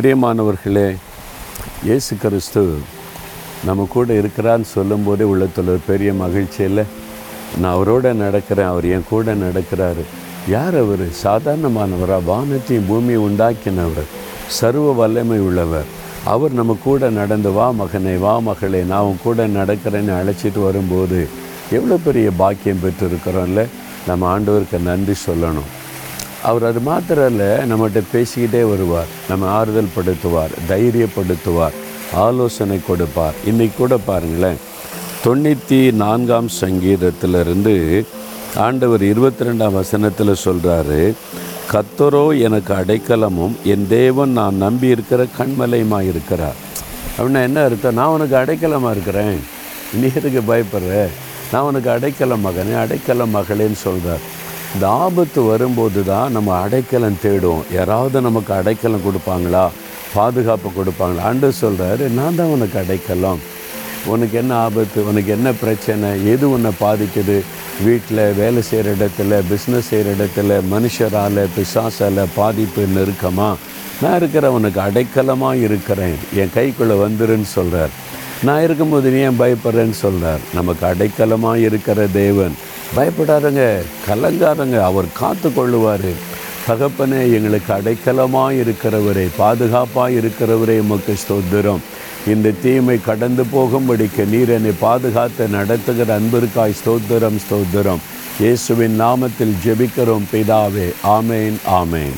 பிரியமானவர்களே இயேசு கிறிஸ்து நம்ம கூட இருக்கிறான்னு சொல்லும்போதே உள்ளத்தில் ஒரு பெரிய மகிழ்ச்சி இல்லை. நான் அவரோட நடக்கிறேன் அவர் என் கூட நடக்கிறாரு. யார் அவர்? சாதாரணமானவரா? வானத்தையும் பூமியை உண்டாக்கினவர் சர்வ வல்லமை உள்ளவர். அவர் நம்ம கூட நடந்து வா மகனே வா மகளே நான் உன் கூட நடக்கிறேன்னு அழைச்சிட்டு வரும்போது எவ்வளோ பெரிய பாக்கியம் பெற்றிருக்கிறோம்ல? நம்ம ஆண்டவருக்கு நன்றி சொல்லணும். அவர் அது மாத்திரம் இல்லை நம்மகிட்ட பேசிக்கிட்டே வருவார் நம்ம ஆறுதல் படுத்துவார் தைரியப்படுத்துவார் ஆலோசனை கொடுப்பார். இன்னைக்கு கூட பாருங்களேன் தொண்ணூற்றி நான்காம் சங்கீதத்திலிருந்து ஆண்டவர் இருபத்தி ரெண்டாம் வசனத்தில் சொல்கிறாரு கத்தரோ எனக்கு அடைக்கலமும் என் தேவன் நான் நம்பி இருக்கிற கண்மலையுமாக இருக்கிறார். அப்படின்னா என்ன அர்த்தம்? நான் உனக்கு அடைக்கலமாக இருக்கிறேன். நீ எதுக்கு பயப்படுற? நான் உனக்கு அடைக்கல மகனே அடைக்கல மகளேன்னு சொல்கிறார் இந்த ஆபத்து வரும்போது தான் நம்ம அடைக்கலம் தேடுவோம் யாராவது நமக்கு அடைக்கலம் கொடுப்பாங்களா? பாதுகாப்பு கொடுப்பாங்களா? ஆண்டு சொல்கிறாரு நான் தான் உனக்கு அடைக்கலம். உனக்கு என்ன ஆபத்து? உனக்கு என்ன பிரச்சனை? எது உன்னை பாதிக்குது? வீட்டில் வேலை செய்கிற இடத்துல பிஸ்னஸ் செய்கிற இடத்துல மனுஷரால் பிசாசால் பாதிப்பு நெருக்கமாக நான் இருக்கிற உனக்கு அடைக்கலமாக இருக்கிறேன். என் கைக்குள்ளே வந்துருன்னு சொல்கிறார் நான் இருக்கும்போது நீ ஏன் பயப்படுறேன்னு சொல்கிறார் நமக்கு அடைக்கலமாக இருக்கிற தேவன். பயப்படாதங்க கலங்காதங்க. அவர் காத்து கொள்ளுவார் தகப்பனே எங்களுக்கு அடைக்கலமாக இருக்கிறவரே பாதுகாப்பாக இருக்கிறவரே உமக்கு ஸ்தோத்திரம். இந்த தீமை கடந்து போகும்படிக்க நீர் என்னை பாதுகாத்து நடத்துகிற அன்பிற்காய் ஸ்தோத்திரம் ஸ்தோத்திரம். இயேசுவின் நாமத்தில் ஜெபிக்கிறோம் பிதாவே. ஆமேன் ஆமேன்.